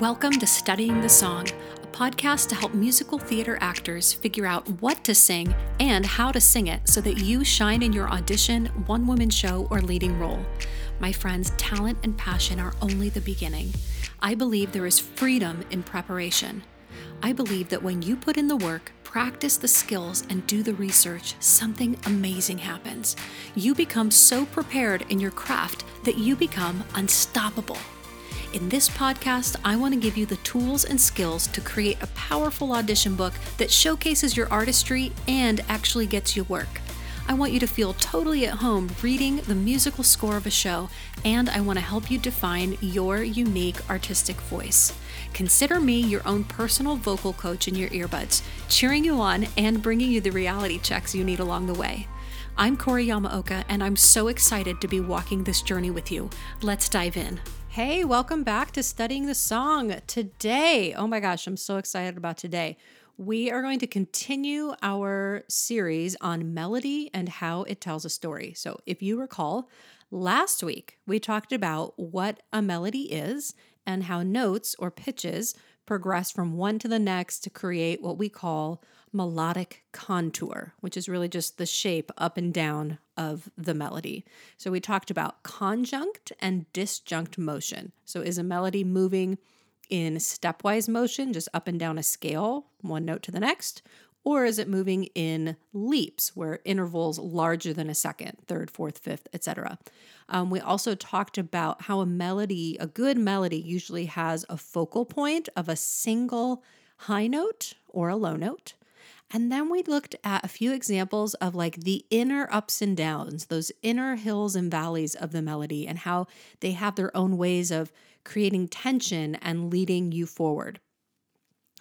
Welcome to Studying the Song, a podcast to help musical theater actors figure out what to sing and how to sing it so that you shine in your audition, one woman show, or leading role. My friends, talent and passion are only the beginning. I believe there is freedom in preparation. I believe that when you put in the work, practice the skills, and do the research, something amazing happens. You become so prepared in your craft that you become unstoppable. In this podcast, I want to give you the tools and skills to create a powerful audition book that showcases your artistry and actually gets you work. I want you to feel totally at home reading the musical score of a show, and I want to help you define your unique artistic voice. Consider me your own personal vocal coach in your earbuds, cheering you on and bringing you the reality checks you need along the way. I'm Corey Yamaoka, and I'm so excited to be walking this journey with you. Let's dive in. Hey, welcome back to Studying the Song. Today, oh my gosh, I'm so excited about today. We are going to continue our series on melody and how it tells a story. So, if you recall, last week we talked about what a melody is and how notes or pitches progress from one to the next to create what we call melodic contour, which is really just the shape up and down of the melody. So we talked about conjunct and disjunct motion. So is a melody moving in stepwise motion, just up and down a scale, one note to the next? Or is it moving in leaps, where intervals larger than a second, third, fourth, fifth, etc.? Um, we also talked about how a melody, a good melody, usually has a focal point of a single high note or a low note. And then we looked at a few examples of like the inner ups and downs, those inner hills and valleys of the melody, and how they have their own ways of creating tension and leading you forward.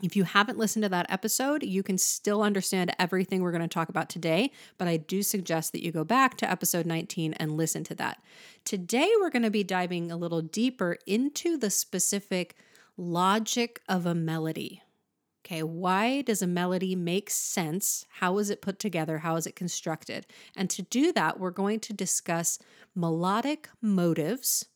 If you haven't listened to that episode, you can still understand everything we're going to talk about today, but I do suggest that you go back to episode 19 and listen to that. Today, we're going to be diving a little deeper into the specific logic of a melody. Okay, why does a melody make sense? How is it put together? How is it constructed? And to do that, we're going to discuss melodic motives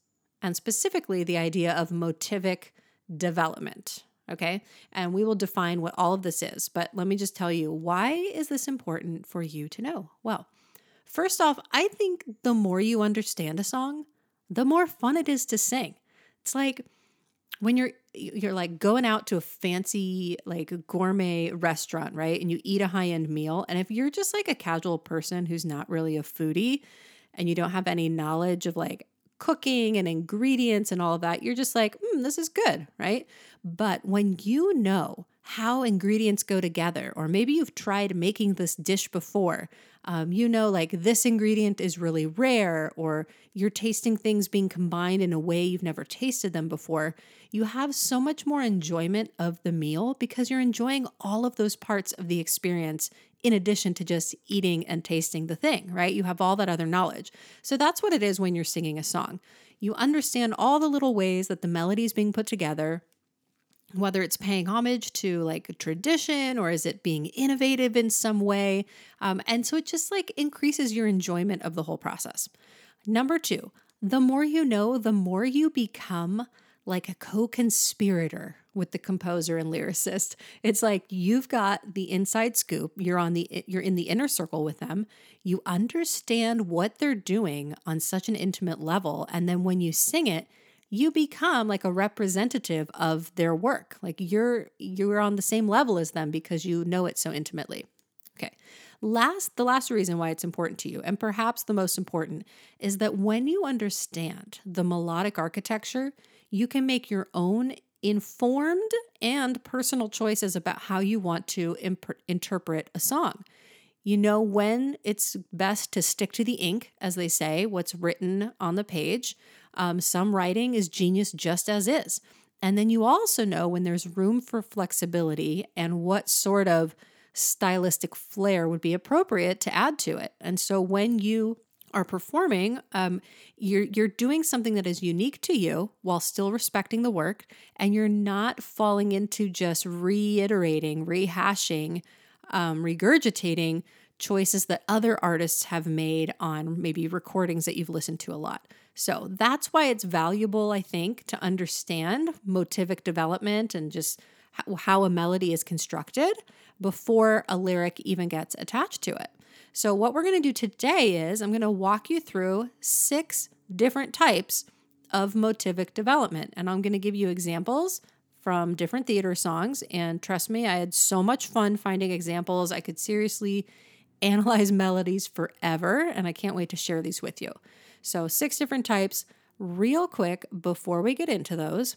and specifically the idea of motivic development. Okay, and we will define what all of this is. But let me just tell you why is this important for you to know? Well, first off, I think the more you understand a song, the more fun it is to sing. It's like, when you're you're like going out to a fancy like gourmet restaurant, right? And you eat a high-end meal, and if you're just like a casual person who's not really a foodie and you don't have any knowledge of like cooking and ingredients and all of that, you're just like, mm, this is good, right? But when you know how ingredients go together, or maybe you've tried making this dish before, um, you know, like this ingredient is really rare, or you're tasting things being combined in a way you've never tasted them before, you have so much more enjoyment of the meal because you're enjoying all of those parts of the experience in addition to just eating and tasting the thing, right? You have all that other knowledge. So that's what it is when you're singing a song. You understand all the little ways that the melody is being put together, whether it's paying homage to like tradition or is it being innovative in some way. Um, and so it just like increases your enjoyment of the whole process. Number two, the more you know, the more you become like a co conspirator with the composer and lyricist. It's like you've got the inside scoop. You're on the you're in the inner circle with them. You understand what they're doing on such an intimate level and then when you sing it, you become like a representative of their work. Like you're you're on the same level as them because you know it so intimately. Okay. Last the last reason why it's important to you and perhaps the most important is that when you understand the melodic architecture, you can make your own informed and personal choices about how you want to imp- interpret a song. You know when it's best to stick to the ink, as they say, what's written on the page. Um, some writing is genius just as is. And then you also know when there's room for flexibility and what sort of stylistic flair would be appropriate to add to it. And so when you are performing, um, you're you're doing something that is unique to you while still respecting the work, and you're not falling into just reiterating, rehashing, um, regurgitating choices that other artists have made on maybe recordings that you've listened to a lot. So that's why it's valuable, I think, to understand motivic development and just how a melody is constructed before a lyric even gets attached to it. So, what we're going to do today is I'm going to walk you through six different types of motivic development, and I'm going to give you examples from different theater songs. And trust me, I had so much fun finding examples. I could seriously analyze melodies forever, and I can't wait to share these with you. So, six different types. Real quick, before we get into those,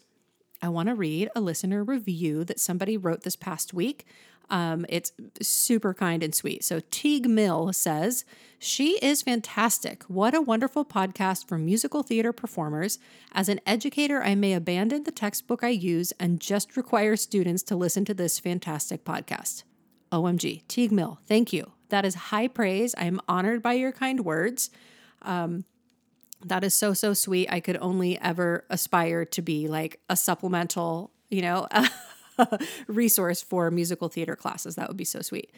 I want to read a listener review that somebody wrote this past week. Um, it's super kind and sweet. So, Teague Mill says, She is fantastic. What a wonderful podcast for musical theater performers. As an educator, I may abandon the textbook I use and just require students to listen to this fantastic podcast. OMG, Teague Mill, thank you. That is high praise. I am honored by your kind words. Um, that is so, so sweet. I could only ever aspire to be like a supplemental, you know, resource for musical theater classes. That would be so sweet.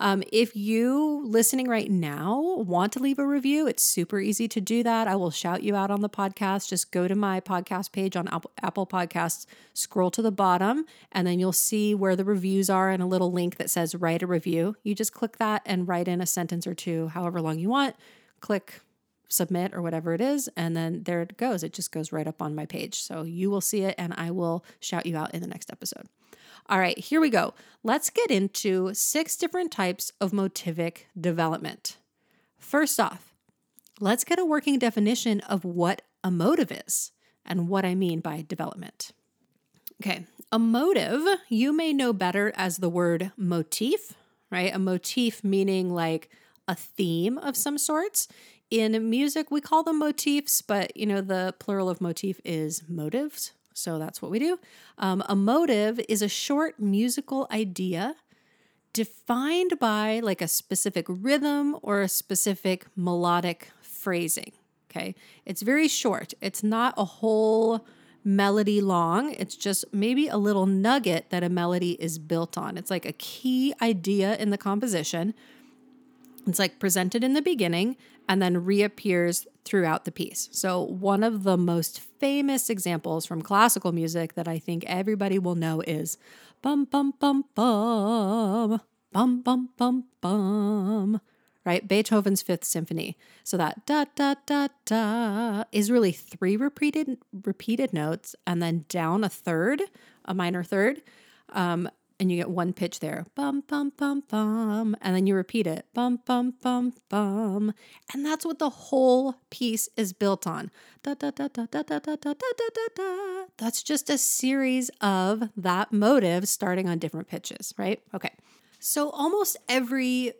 Um, if you listening right now want to leave a review, it's super easy to do that. I will shout you out on the podcast. Just go to my podcast page on Apple, Podcasts, scroll to the bottom, and then you'll see where the reviews are and a little link that says write a review. You just click that and write in a sentence or two, however long you want. Click submit or whatever it is. And then there it goes. It just goes right up on my page. So you will see it and I will shout you out in the next episode. All right, here we go. Let's get into six different types of motivic development. First off, let's get a working definition of what a motive is and what I mean by development. Okay, a motive you may know better as the word motif, right? A motif meaning like a theme of some sorts. In music, we call them motifs, but you know, the plural of motif is motives. So that's what we do. Um, a motive is a short musical idea defined by like a specific rhythm or a specific melodic phrasing. Okay. It's very short, it's not a whole melody long. It's just maybe a little nugget that a melody is built on. It's like a key idea in the composition. It's like presented in the beginning and then reappears throughout the piece. So, one of the most famous examples from classical music that I think everybody will know is bum bum bum bum bum bum bum bum right? Beethoven's Fifth Symphony. So that da da da da is really three repeated repeated notes and then down a third, a minor third. Um, and you get one pitch there, bum, bum, bum, bum, and then you repeat it, bum, bum, bum, bum. And that's what the whole piece is built on. Da, da, da, da, da, da, da, da, da, da, da. That's just a series of that motive starting on different pitches, right? Okay. So almost every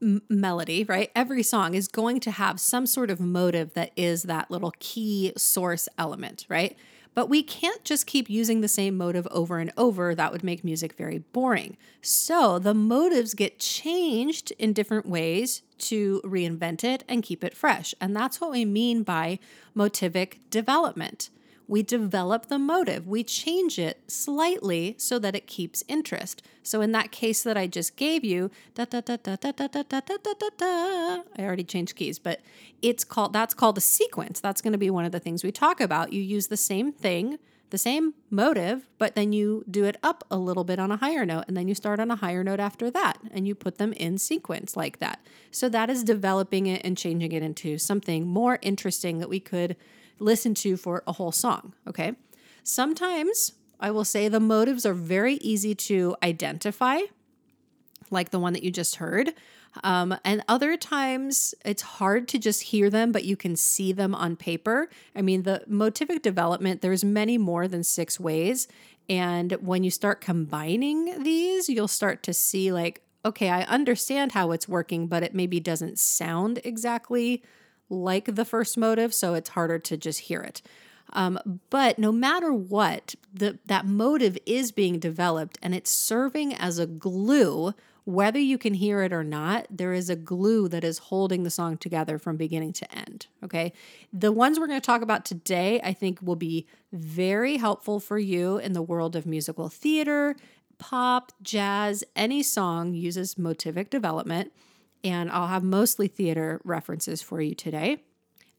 m- melody, right? Every song is going to have some sort of motive that is that little key source element, right? But we can't just keep using the same motive over and over. That would make music very boring. So the motives get changed in different ways to reinvent it and keep it fresh. And that's what we mean by motivic development we develop the motive. We change it slightly so that it keeps interest. So in that case that I just gave you, da da da da da da da da da da da. I already changed keys, but it's called that's called a sequence. That's going to be one of the things we talk about. You use the same thing, the same motive, but then you do it up a little bit on a higher note, and then you start on a higher note after that, and you put them in sequence like that. So that is developing it and changing it into something more interesting that we could listen to for a whole song. Okay. Sometimes I will say the motives are very easy to identify, like the one that you just heard. Um, and other times it's hard to just hear them, but you can see them on paper. I mean, the motivic development, there's many more than six ways. And when you start combining these, you'll start to see, like, okay, I understand how it's working, but it maybe doesn't sound exactly like the first motive, so it's harder to just hear it. Um, but no matter what, the, that motive is being developed and it's serving as a glue, whether you can hear it or not, there is a glue that is holding the song together from beginning to end. Okay. The ones we're going to talk about today, I think, will be very helpful for you in the world of musical theater, pop, jazz, any song uses motivic development and I'll have mostly theater references for you today.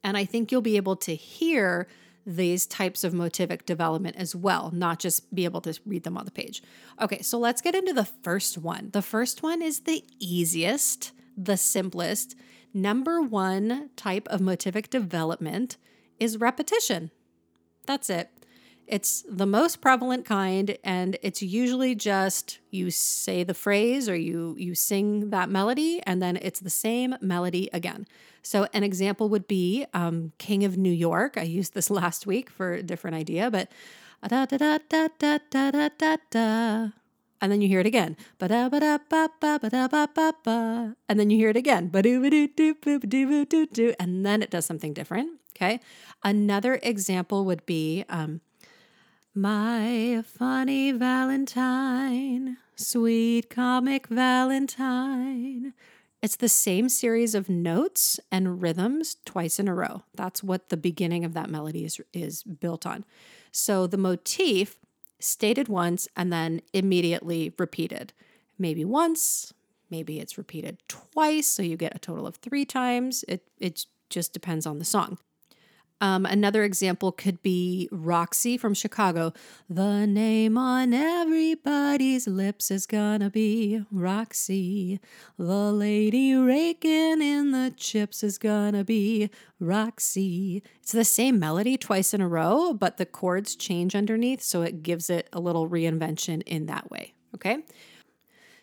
And I think you'll be able to hear these types of motivic development as well, not just be able to read them on the page. Okay, so let's get into the first one. The first one is the easiest, the simplest. Number one type of motivic development is repetition. That's it. It's the most prevalent kind, and it's usually just you say the phrase or you you sing that melody, and then it's the same melody again. So an example would be um, "King of New York." I used this last week for a different idea, but da da da da da da da da da. And then you hear it again. And then you hear it again. And then it does something different. Okay. Another example would be um, my funny Valentine, sweet comic Valentine. It's the same series of notes and rhythms twice in a row. That's what the beginning of that melody is, is built on. So the motif stated once and then immediately repeated. Maybe once, maybe it's repeated twice, so you get a total of three times. It, it just depends on the song. Um, another example could be Roxy from Chicago. The name on everybody's lips is gonna be Roxy. The lady raking in the chips is gonna be Roxy. It's the same melody twice in a row, but the chords change underneath, so it gives it a little reinvention in that way. Okay?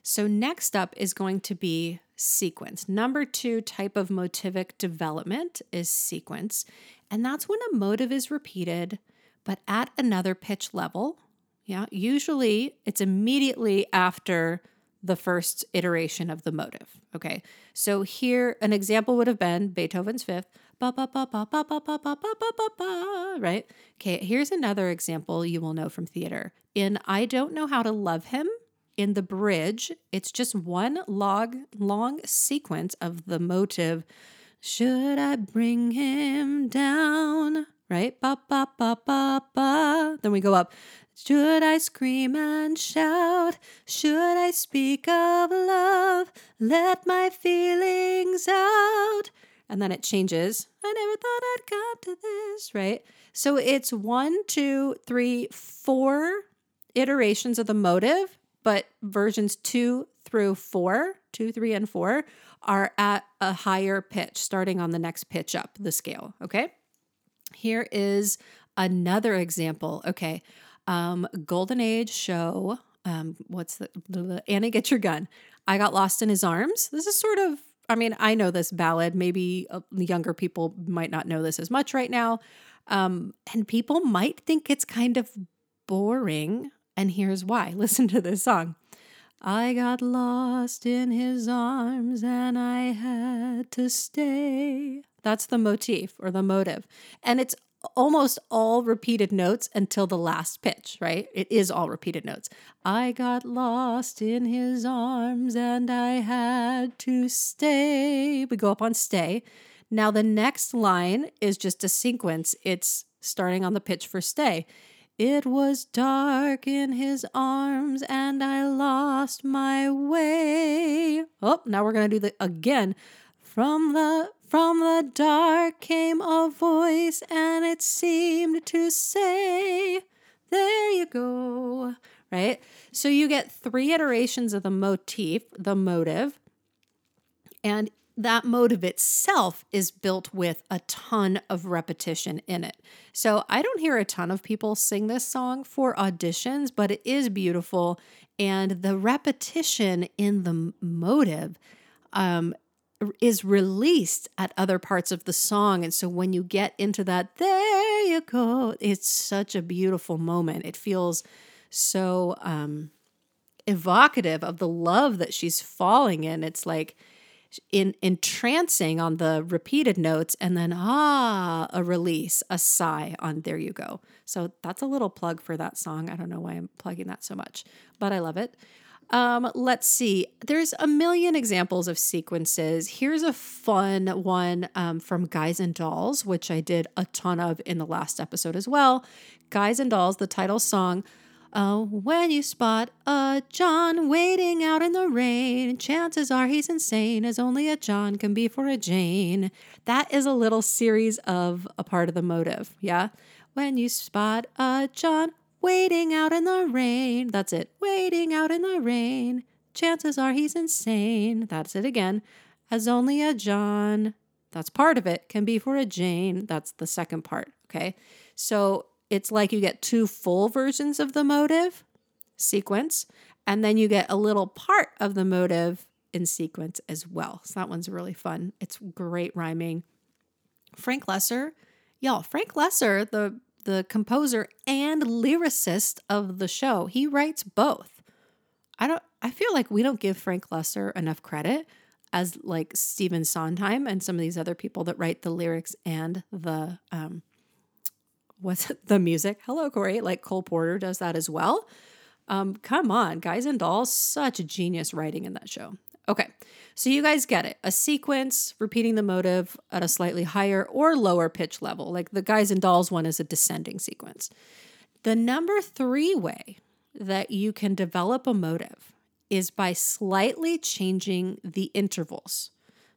So, next up is going to be sequence. Number two type of motivic development is sequence. And that's when a motive is repeated, but at another pitch level. Yeah, usually it's immediately after the first iteration of the motive. Okay, so here an example would have been Beethoven's fifth. Right? Okay, here's another example you will know from theater. In I Don't Know How to Love Him, in the bridge, it's just one log long sequence of the motive should I bring him down? Right? Ba ba ba ba ba. Then we go up. Should I scream and shout? Should I speak of love? Let my feelings out. And then it changes. I never thought I'd come to this, right? So it's one, two, three, four iterations of the motive, but versions two through four, two, three, and four are at a higher pitch, starting on the next pitch up the scale. Okay. Here is another example. Okay. Um, Golden Age show. Um, what's the, the Annie Get Your Gun? I got lost in his arms. This is sort of, I mean, I know this ballad. Maybe uh, younger people might not know this as much right now. Um, and people might think it's kind of boring. And here's why. Listen to this song. I got lost in his arms and I had to stay. That's the motif or the motive. And it's almost all repeated notes until the last pitch, right? It is all repeated notes. I got lost in his arms and I had to stay. We go up on stay. Now the next line is just a sequence. It's starting on the pitch for stay. It was dark in his arms and I lost my way. Oh, now we're going to do the again. From the from the dark came a voice and it seemed to say, "There you go." Right? So you get three iterations of the motif, the motive. And that motive itself is built with a ton of repetition in it. So I don't hear a ton of people sing this song for auditions, but it is beautiful. And the repetition in the motive um, is released at other parts of the song. And so when you get into that, there you go, it's such a beautiful moment. It feels so um, evocative of the love that she's falling in. It's like, in entrancing on the repeated notes and then ah a release a sigh on there you go. So that's a little plug for that song. I don't know why i'm plugging that so much but i love it. Um, let's see. There's a million examples of sequences. Here's a fun one um, from guys and dolls which i did a ton of in the last episode as well. Guys and dolls the title song Oh, when you spot a John waiting out in the rain, chances are he's insane, as only a John can be for a Jane. That is a little series of a part of the motive, yeah? When you spot a John waiting out in the rain, that's it, waiting out in the rain, chances are he's insane. That's it again, as only a John, that's part of it, can be for a Jane. That's the second part, okay? So it's like you get two full versions of the motive sequence, and then you get a little part of the motive in sequence as well. So that one's really fun. It's great rhyming. Frank Loesser, y'all, Frank Loesser, the the composer and lyricist of the show, he writes both. I don't I feel like we don't give Frank Loesser enough credit as like Stephen Sondheim and some of these other people that write the lyrics and the um, what's the music? Hello, Corey. Like Cole Porter does that as well. Um, come on, Guys and Dolls, such a genius writing in that show. Okay, so you guys get it. A sequence repeating the motive at a slightly higher or lower pitch level. Like the Guys and Dolls one is a descending sequence. The number three way that you can develop a motive is by slightly changing the intervals.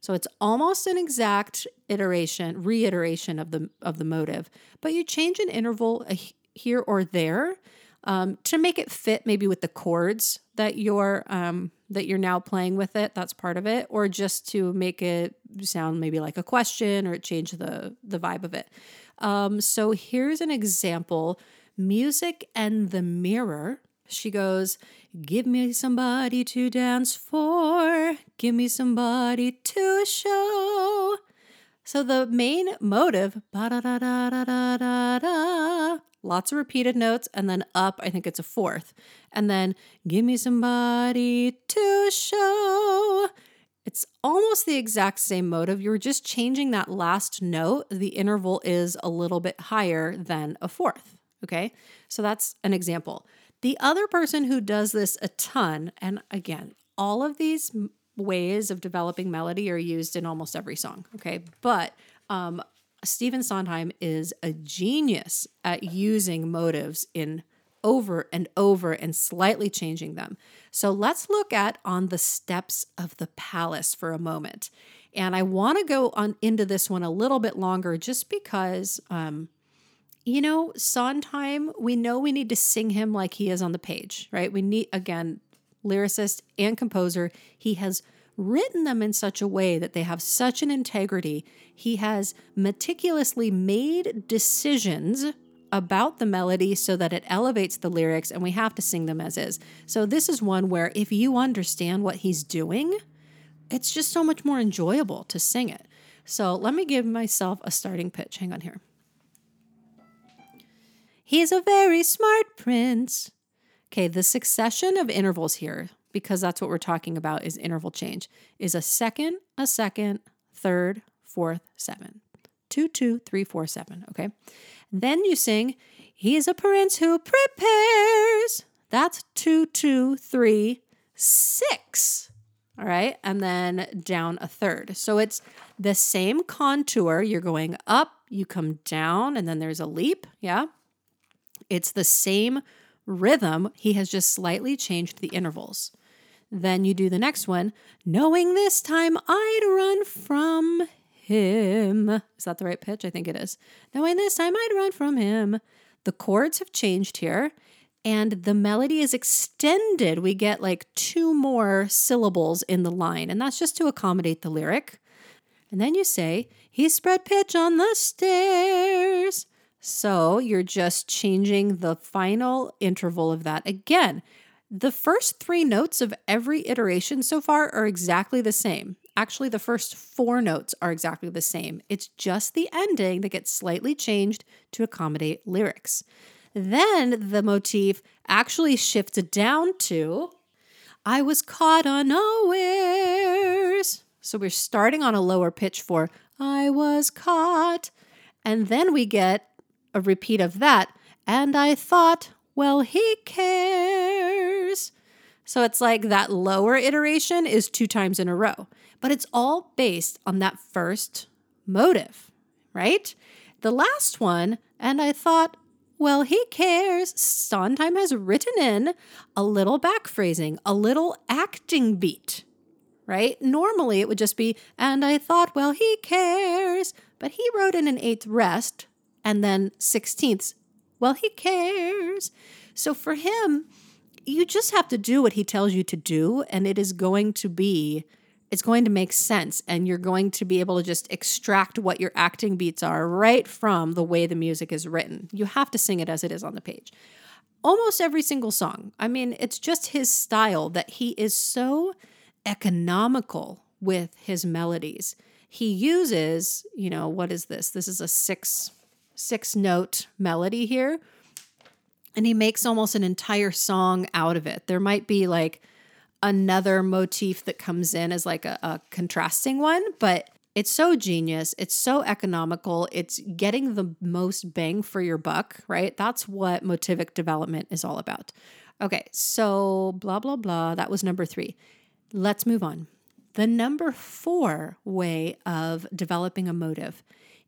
So it's almost an exact iteration, reiteration of the of the motive, but you change an interval here or there um, to make it fit, maybe with the chords that you're um, that you're now playing with it. That's part of it, or just to make it sound maybe like a question or change the the vibe of it. Um, so here's an example: music and the mirror. She goes, Give me somebody to dance for, give me somebody to show. So the main motive, lots of repeated notes, and then up, I think it's a fourth. And then give me somebody to show. It's almost the exact same motive. You're just changing that last note. The interval is a little bit higher than a fourth. Okay. So that's an example. The other person who does this a ton, and again, all of these ways of developing melody are used in almost every song, okay? But um, Stephen Sondheim is a genius at using motives in over and over and slightly changing them. So let's look at on the steps of the palace for a moment. And I want to go on into this one a little bit longer just because um, you know, Sondheim, we know we need to sing him like he is on the page, right? We need, again, lyricist and composer. He has written them in such a way that they have such an integrity. He has meticulously made decisions about the melody so that it elevates the lyrics and we have to sing them as is. So this is one where if you understand what he's doing, it's just so much more enjoyable to sing it. So let me give myself a starting pitch. Hang on here. He's a very smart prince. Okay, the succession of intervals here, because that's what we're talking about, is interval change, is a second, a second, third, fourth, seven. Two, two, three, four, seven. Okay. Then you sing, He's a prince who prepares. That's two, two, three, six. All right. And then down a third. So it's the same contour. You're going up, you come down, and then there's a leap. Yeah. It's the same rhythm, he has just slightly changed the intervals. Then you do the next one, knowing this time I'd run from him. Is that the right pitch? I think it is. Knowing this time I'd run from him. The chords have changed here and the melody is extended. We get like two more syllables in the line, and that's just to accommodate the lyric. And then you say, He spread pitch on the stairs. So you're just changing the final interval of that. Again, the first three notes of every iteration so far are exactly the same. Actually, the first four notes are exactly the same. It's just the ending that gets slightly changed to accommodate lyrics. Then the motif actually shifts down to I was caught unawares. So we're starting on a lower pitch for I was caught. And then we get a repeat of that. And I thought, well, he cares. So it's like that lower iteration is two times in a row, but it's all based on that first motive, right? The last one, and I thought, well, he cares. Sondheim has written in a little back phrasing, a little acting beat, right? Normally it would just be, and I thought, well, he cares. But he wrote in an eighth rest and then sixteenths, well, he cares. So for him, you just have to do what he tells you to do, and it is going to be it's going to make sense and you're going to be able to just extract what your acting beats are right from the way the music is written. You have to sing it as it is on the page. Almost every single song. I mean, it's just his style that he is so economical with his melodies. He uses, you know, what is this? This is a six six note melody here. And he makes almost an entire song out of it. There might be like another motif that comes in as like a, a contrasting one, but it's so genius. It's so economical. It's getting the most bang for your buck, right? That's what motivic development is all about. Okay, so blah, blah, blah. That was number three. Let's move on. The number four way of developing a motive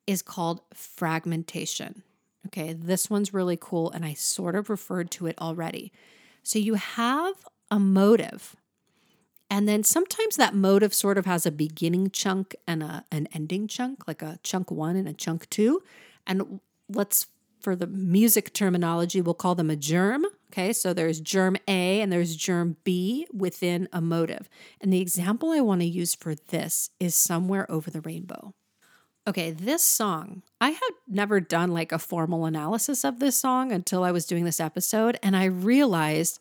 is called fragmentation. Okay, this one's really cool, and I sort of referred to it already. So you have a motive and then sometimes that motive sort of has a beginning chunk and a, an ending chunk, like a chunk one and a chunk two. And let's, for the music terminology, we'll call them a germ. Okay, so there's germ A and there's germ B within a motive. And the example I want to use for this is Somewhere Over the Rainbow. Okay, this song, I had never done like a formal analysis of this song until I was doing this episode. And I realized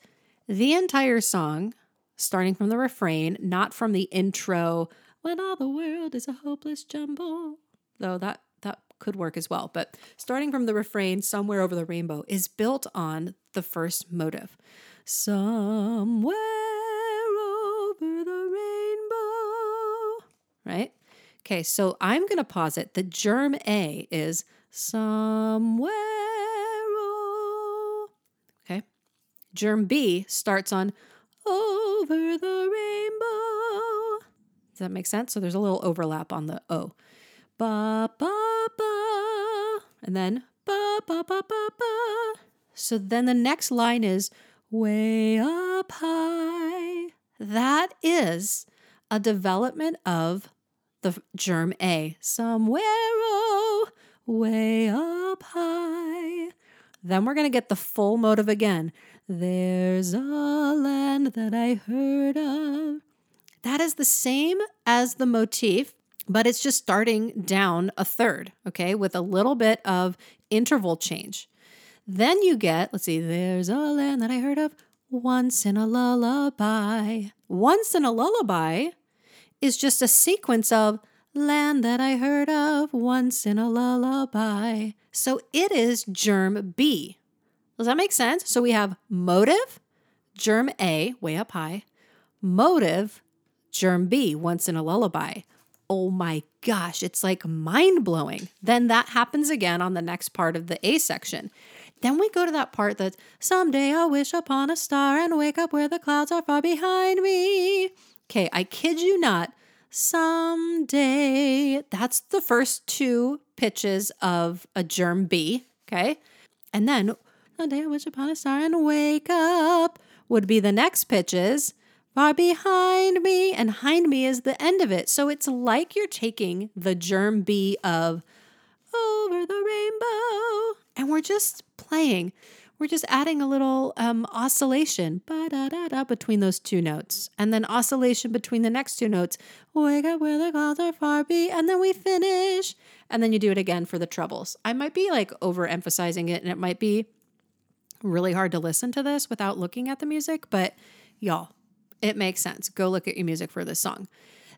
the entire song starting from the refrain, not from the intro, when all the world is a hopeless jumble. Though that that could work as well, but starting from the refrain, somewhere over the rainbow is built on the first motive. Somewhere over the rainbow. Right? Okay, so I'm going to posit the germ A is somewhere. Okay. Germ B starts on over the rainbow. Does that make sense? So there's a little overlap on the O. Ba ba ba. And then ba ba ba ba ba. So then the next line is way up high. That is a development of the germ A. Somewhere oh, way up high. Then we're going to get the full motive again. There's a land that I heard of. That is the same as the motif, but it's just starting down a third, okay, with a little bit of interval change. Then you get, let's see, there's a land that I heard of once in a lullaby. Once in a lullaby is just a sequence of land that I heard of once in a lullaby. So it is germ B. Does that make sense? So we have motive, germ A, way up high, motive, germ B, once in a lullaby. Oh my gosh, it's like mind blowing. Then that happens again on the next part of the A section. Then we go to that part that someday I'll wish upon a star and wake up where the clouds are far behind me. Okay, I kid you not. Someday. That's the first two pitches of a germ B. Okay. And then a day I wish upon a star and wake up would be the next pitches. Far behind me, and hind me is the end of it. So it's like you're taking the germ B of over the rainbow, and we're just playing. We're just adding a little um, oscillation between those two notes, and then oscillation between the next two notes. Wake up where the clouds are far be, and then we finish, and then you do it again for the trebles. I might be like overemphasizing it, and it might be really hard to listen to this without looking at the music, but y'all, it makes sense. Go look at your music for this song.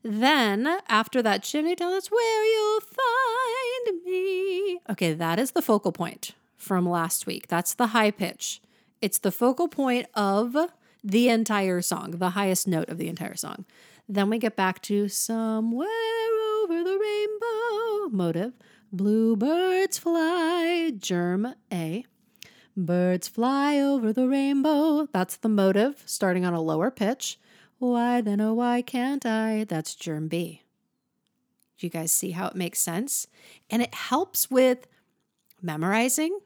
Then, after that chimney, tell us where you'll find me. Okay, that is the focal point from last week. That's the high pitch. It's the focal point of the entire song, the highest note of the entire song. Then we get back to somewhere over the rainbow motive. Bluebirds fly, germ A. Birds fly over the rainbow. That's the motive, starting on a lower pitch. Why then, oh, why can't I? That's germ B. Do you guys see how it makes sense? And it helps with memorizing,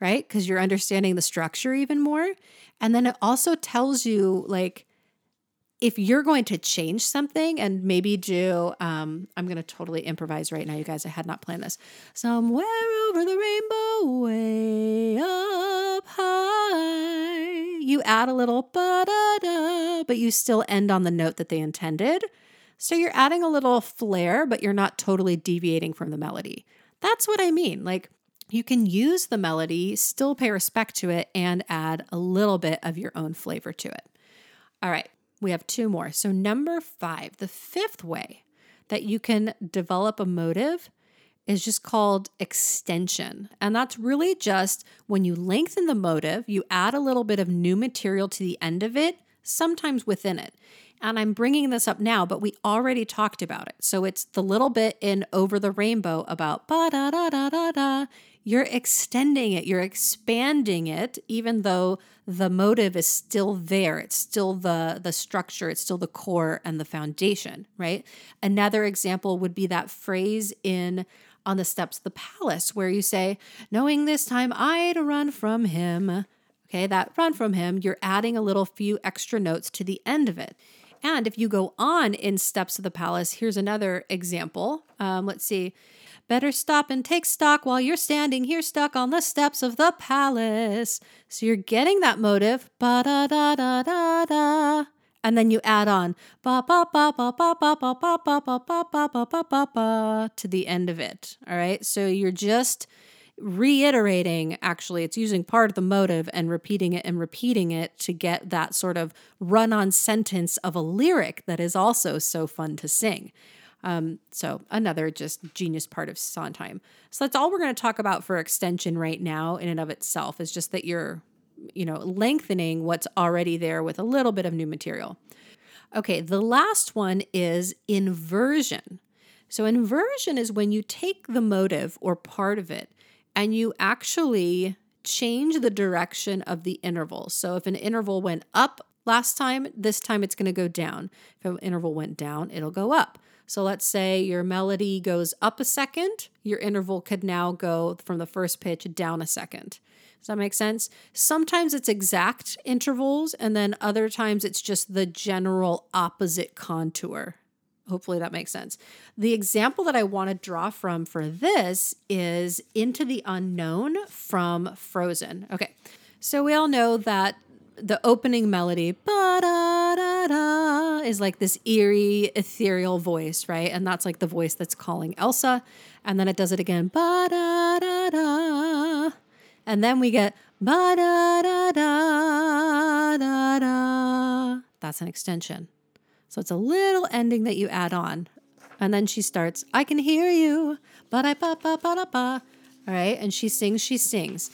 right? Because you're understanding the structure even more. And then it also tells you, like, if you're going to change something and maybe do, um, I'm going to totally improvise right now, you guys. I had not planned this. Somewhere over the rainbow, way up high. You add a little ba da da, but you still end on the note that they intended. So you're adding a little flair, but you're not totally deviating from the melody. That's what I mean. Like, you can use the melody, still pay respect to it, and add a little bit of your own flavor to it. All right, we have two more. So, number five, the fifth way that you can develop a motive is just called extension. And that's really just when you lengthen the motive, you add a little bit of new material to the end of it, sometimes within it. And I'm bringing this up now, but we already talked about it. So it's the little bit in Over the Rainbow about ba da da da da da. You're extending it, you're expanding it, even though the motive is still there. It's still the, the structure, it's still the core and the foundation, right? Another example would be that phrase in On the Steps of the Palace, where you say, Knowing this time I'd run from him. Okay, that run from him, you're adding a little few extra notes to the end of it. And if you go on in Steps of the Palace, here's another example. Um, let's see. Better stop and take stock while you're standing here stuck on the steps of the palace. So you're getting that motive, ba da da da da da. And then you add on ba ba ba ba ba ba ba ba ba ba ba ba ba ba ba ba to the end of it. All right. So you're just reiterating actually it's using part of the motive and repeating it and repeating it to get that sort of run on sentence of a lyric that is also so fun to sing um, so another just genius part of Sondheim. So that's all we're going to talk about for extension right now in and of itself is just that you're, you know, lengthening what's already there with a little bit of new material. Okay, the last one is inversion. So inversion is when you take the motive or part of it and you actually change the direction of the interval. So if an interval went up last time, this time it's going to go down. If an interval went down, it'll go up. So let's say your melody goes up a second, your interval could now go from the first pitch down a second. Does that make sense? Sometimes it's exact intervals, and then other times it's just the general opposite contour. Hopefully that makes sense. The example that I want to draw from for this is Into the Unknown from Frozen. Okay, so we all know that the opening melody is like this eerie ethereal voice right? And that's like the voice that's calling elsa. And then it does it again. And then we get that's an extension. So it's a little ending that you add on. And then she starts i can hear you. Ba ba ba ba ba all right? And she sings she sings.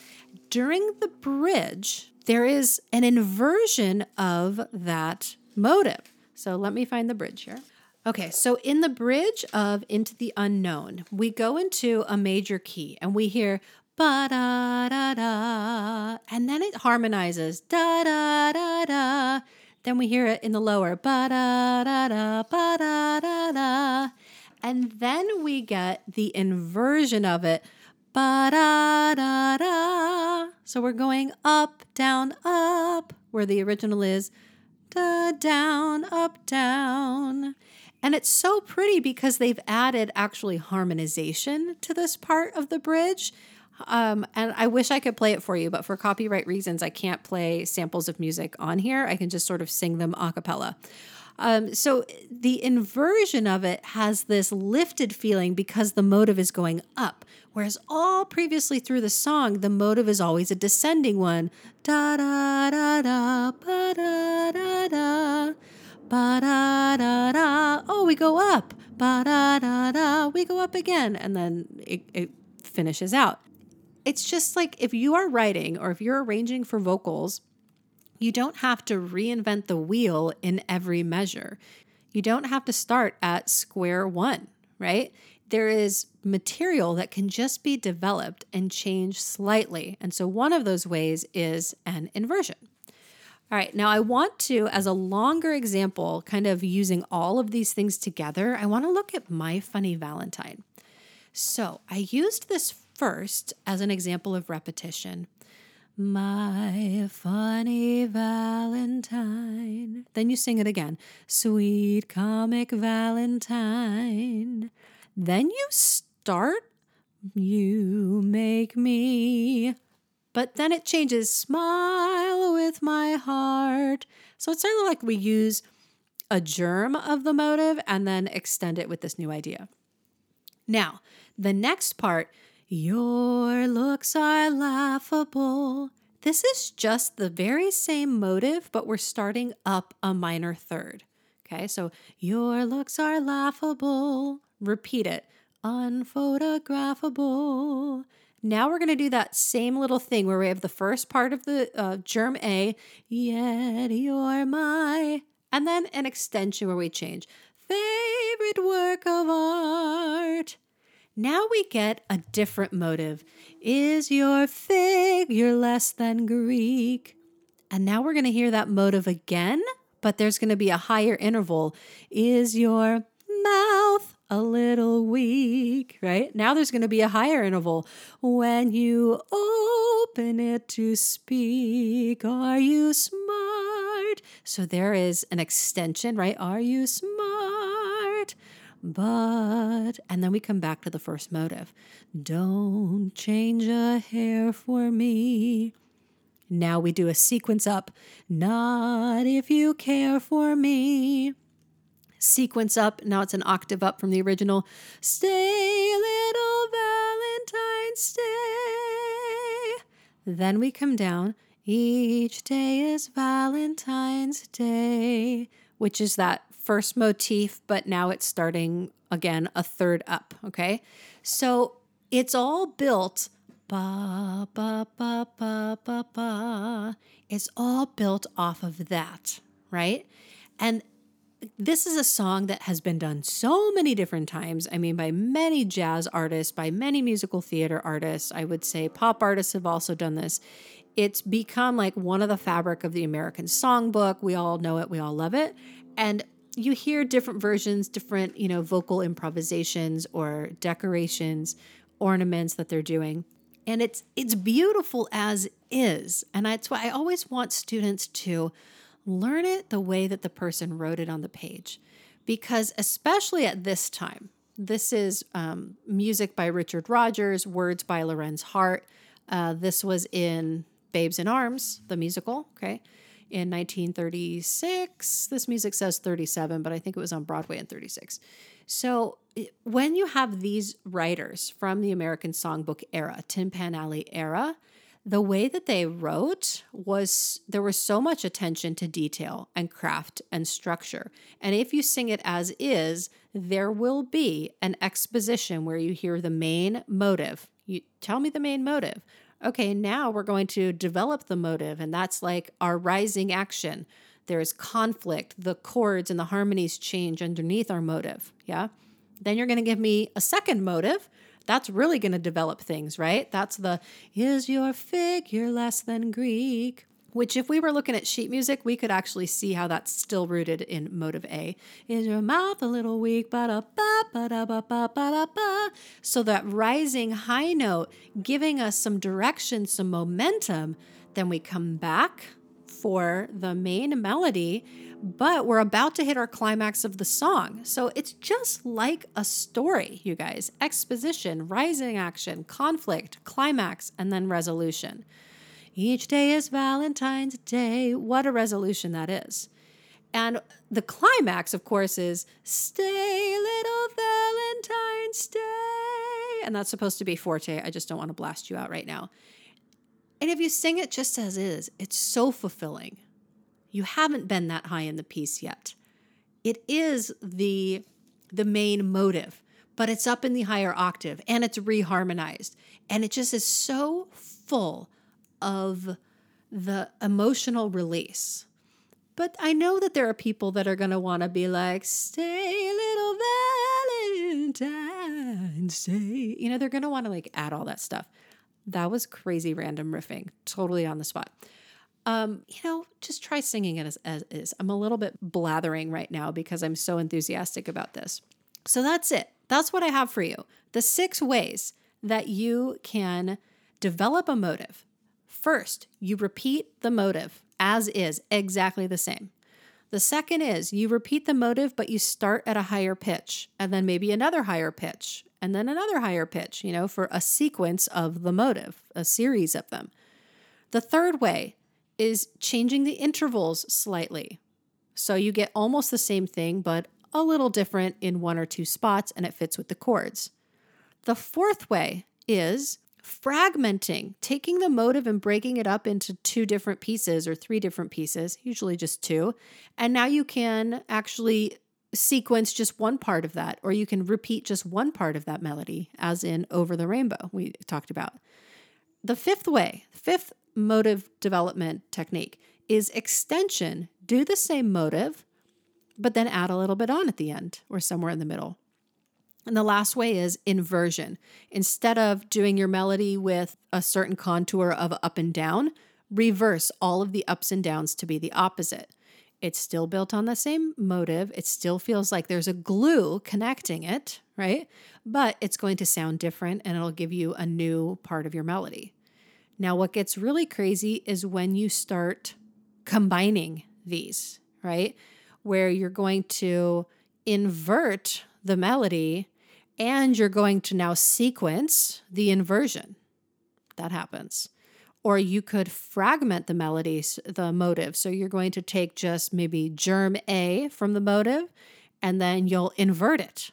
During the bridge there is an inversion of that motive. So let me find the bridge here. Okay, so in the bridge of Into the Unknown, we go into a major key and we hear ba da da da, and then it harmonizes da da da da. Then we hear it in the lower ba da da da ba da da da, and then we get the inversion of it Ba da da da. So we're going up, down, up, where the original is da down, up, down. And it's so pretty because they've added actually harmonization to this part of the bridge. Um, and I wish I could play it for you, but for copyright reasons, I can't play samples of music on here. I can just sort of sing them a cappella. Um, so the inversion of it has this lifted feeling because the motive is going up, whereas all previously through the song, the motive is always a descending one. Da da da da ba da da da ba da da da. Oh, we go up. Ba da da da. We go up again, and then it, it finishes out. It's just like if you are writing or if you're arranging for vocals you don't have to reinvent the wheel in every measure. You don't have to start at square one, right? There is material that can just be developed and changed slightly. And so one of those ways is an inversion. All right, now I want to, as a longer example, kind of using all of these things together, I want to look at My Funny Valentine. So I used this first as an example of repetition. My funny Valentine. Then you sing it again. Sweet comic Valentine. Then you start. You make me. But then it changes. Smile with my heart. So it's sort of like we use a germ of the motive and then extend it with this new idea. Now, the next part your looks are laughable. This is just the very same motive, but we're starting up a minor third. Okay, so your looks are laughable. Repeat it. Unphotographable. Now we're going to do that same little thing where we have the first part of the uh, germ A, yet you're my, and then an extension where we change favorite work of art. Now we get a different motive. Is your figure less than Greek? And now we're going to hear that motive again, but there's going to be a higher interval. Is your mouth a little weak? Right? Now there's going to be a higher interval. When you open it to speak, are you smart? So there is an extension, right? Are you smart? But, and then we come back to the first motive. Don't change a hair for me. Now we do a sequence up. Not if you care for me. Sequence up. Now it's an octave up from the original. Stay, little Valentine, stay. Then we come down. Each day is Valentine's Day, which is that first motif, but now it's starting again a third up. Okay. So it's all built ba ba ba ba ba ba. It's all built off of that, right? And this is a song that has been done so many different times. I mean, by many jazz artists, by many musical theater artists. I would say pop artists have also done this. It's become like one of the fabric of the American songbook. We all know it, we all love it. And you hear different versions, different, you know, vocal improvisations or decorations, ornaments that they're doing. And it's it's beautiful as is. And that's why I always want students to learn it the way that the person wrote it on the page. Because especially at this time, this is um, music by Richard Rodgers, words by Lorenz Hart. Uh, this was in Babes in Arms, the musical. Okay in 1936. This music says 37, but I think it was on Broadway in 36. So eh, when you have these writers from the American Songbook era, Tin Pan Alley era, the way that they wrote was there was so much attention to detail and craft and structure. And if you sing it as is, there will be an exposition where you hear the main motive. You tell me the main motive okay, now we're going to develop the motive, and that's like our rising action. There's conflict, the chords and the harmonies change underneath our motive. Yeah. Then you're going to give me a second motive. That's really going to develop things, right? That's the is your figure less than Greek? Which if we were looking at sheet music, we could actually see how that's still rooted in motive A. Is your mouth a little weak? So that rising high note giving us some direction, some momentum. Then we come back for the main melody, but we're about to hit our climax of the song. So it's just like a story, you guys. Exposition, rising action, conflict, climax, and then resolution. Each day is Valentine's Day. What a resolution that is. And the climax, of course, is Stay, little Valentine, stay. And that's supposed to be forte. I just don't want to blast you out right now. And if you sing it just as is, it's so fulfilling. You haven't been that high in the piece yet. It is the, the main motive, but it's up in the higher octave and it's reharmonized. And it just is so full of the emotional release. But I know that there are people that are going to want to be like, stay, little Valentine, stay. You know, they're going to want to like add all that stuff. That was crazy random riffing, totally on the spot. Um, you know, just try singing it as, as is. I'm a little bit blathering right now because I'm so enthusiastic about this. So that's it. That's what I have for you. The six ways that you can develop a motive. First, you repeat the motive as is, exactly the same. The second is you repeat the motive, but you start at a higher pitch and then maybe another higher pitch and then another higher pitch, you know, for a sequence of the motive, a series of them. The third way is changing the intervals slightly. So you get almost the same thing, but a little different in one or two spots and it fits with the chords. The fourth way is fragmenting, taking the motive and breaking it up into two different pieces or three different pieces, usually just two. And now you can actually sequence just one part of that, or you can repeat just one part of that melody, as in Over the Rainbow, we talked about. The fifth way, fifth motive development technique is extension. Do the same motive, but then add a little bit on at the end or somewhere in the middle. And the last way is inversion. Instead of doing your melody with a certain contour of up and down, reverse all of the ups and downs to be the opposite. It's still built on the same motive. It still feels like there's a glue connecting it, right? But it's going to sound different and it'll give you a new part of your melody. Now, what gets really crazy is when you start combining these, right? Where you're going to invert the melody and you're going to now sequence the inversion. That happens. Or you could fragment the melodies, the motive. So you're going to take just maybe germ A from the motive and then you'll invert it.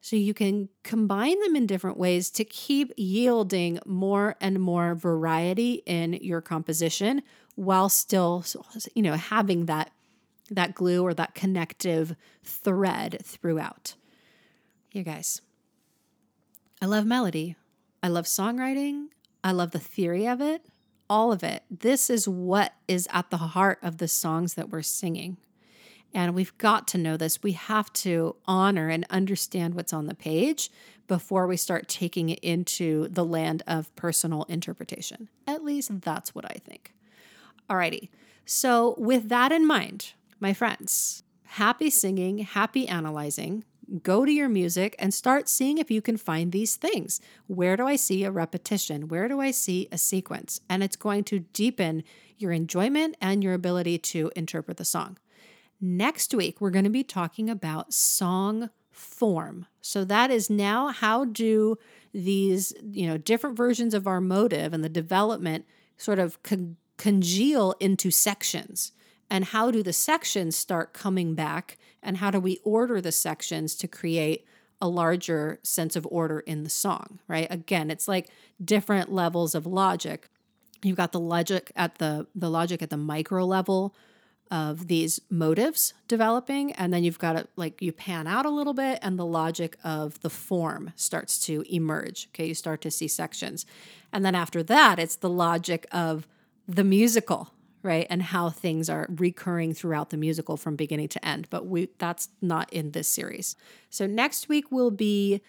So you can combine them in different ways to keep yielding more and more variety in your composition while still you know having that that glue or that connective thread throughout. You guys, I love melody. I love songwriting. I love the theory of it, all of it. This is what is at the heart of the songs that we're singing. And we've got to know this. We have to honor and understand what's on the page before we start taking it into the land of personal interpretation. At least that's what I think. Alrighty. So, with that in mind, my friends, happy singing, happy analyzing go to your music and start seeing if you can find these things. Where do I see a repetition? Where do I see a sequence? And it's going to deepen your enjoyment and your ability to interpret the song. Next week, we're going to be talking about song form. So that is now how do these, you know, different versions of our motive and the development sort of con- congeal into sections and how do the sections start coming back? And how do we order the sections to create a larger sense of order in the song right? Again it's like different levels of logic. You've got the logic at the the logic at the micro level of these motives developing and then you've got it like you pan out a little bit and the logic of the form starts to emerge. Okay you start to see sections. And then after that it's the logic of the musical right? And how things are recurring throughout the musical from beginning to end. But we that's not in this series. So next week will be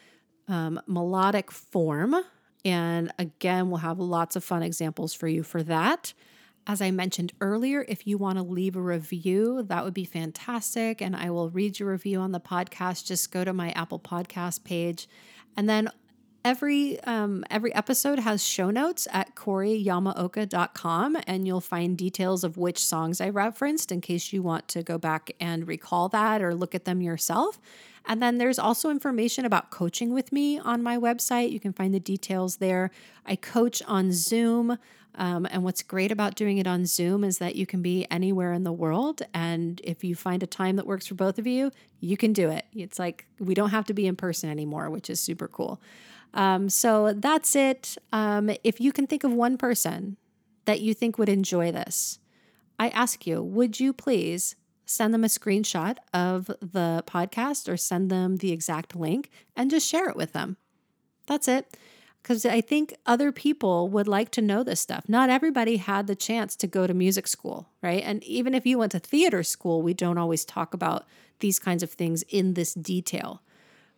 um, melodic form. And again we'll have lots of fun examples for you for that. As i mentioned earlier if you want to leave a review that would be fantastic. And i will read your review on the podcast. Just go to my apple podcast page. And then Every um, every episode has show notes at coreyamaoka.com, and you'll find details of which songs I referenced in case you want to go back and recall that or look at them yourself. And then there's also information about coaching with me on my website. You can find the details there. I coach on Zoom. Um, and what's great about doing it on Zoom is that you can be anywhere in the world. And if you find a time that works for both of you, you can do it. It's like we don't have to be in person anymore, which is super cool. Um, so that's it. Um, if you can think of one person that you think would enjoy this, I ask you, would you please send them a screenshot of the podcast or send them the exact link and just share it with them? That's it. Because I think other people would like to know this stuff. Not everybody had the chance to go to music school, right? And even if you went to theater school, we don't always talk about these kinds of things in this detail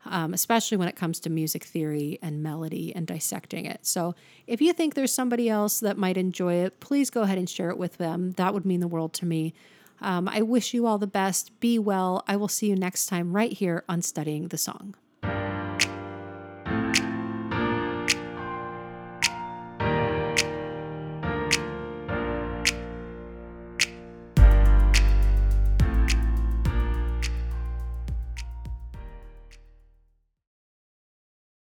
um, especially when it comes to music theory and melody and dissecting it. So, if you think there's somebody else that might enjoy it, please go ahead and share it with them. That would mean the world to me. Um, I wish you all the best. Be well. I will see you next time right here on Studying the Song.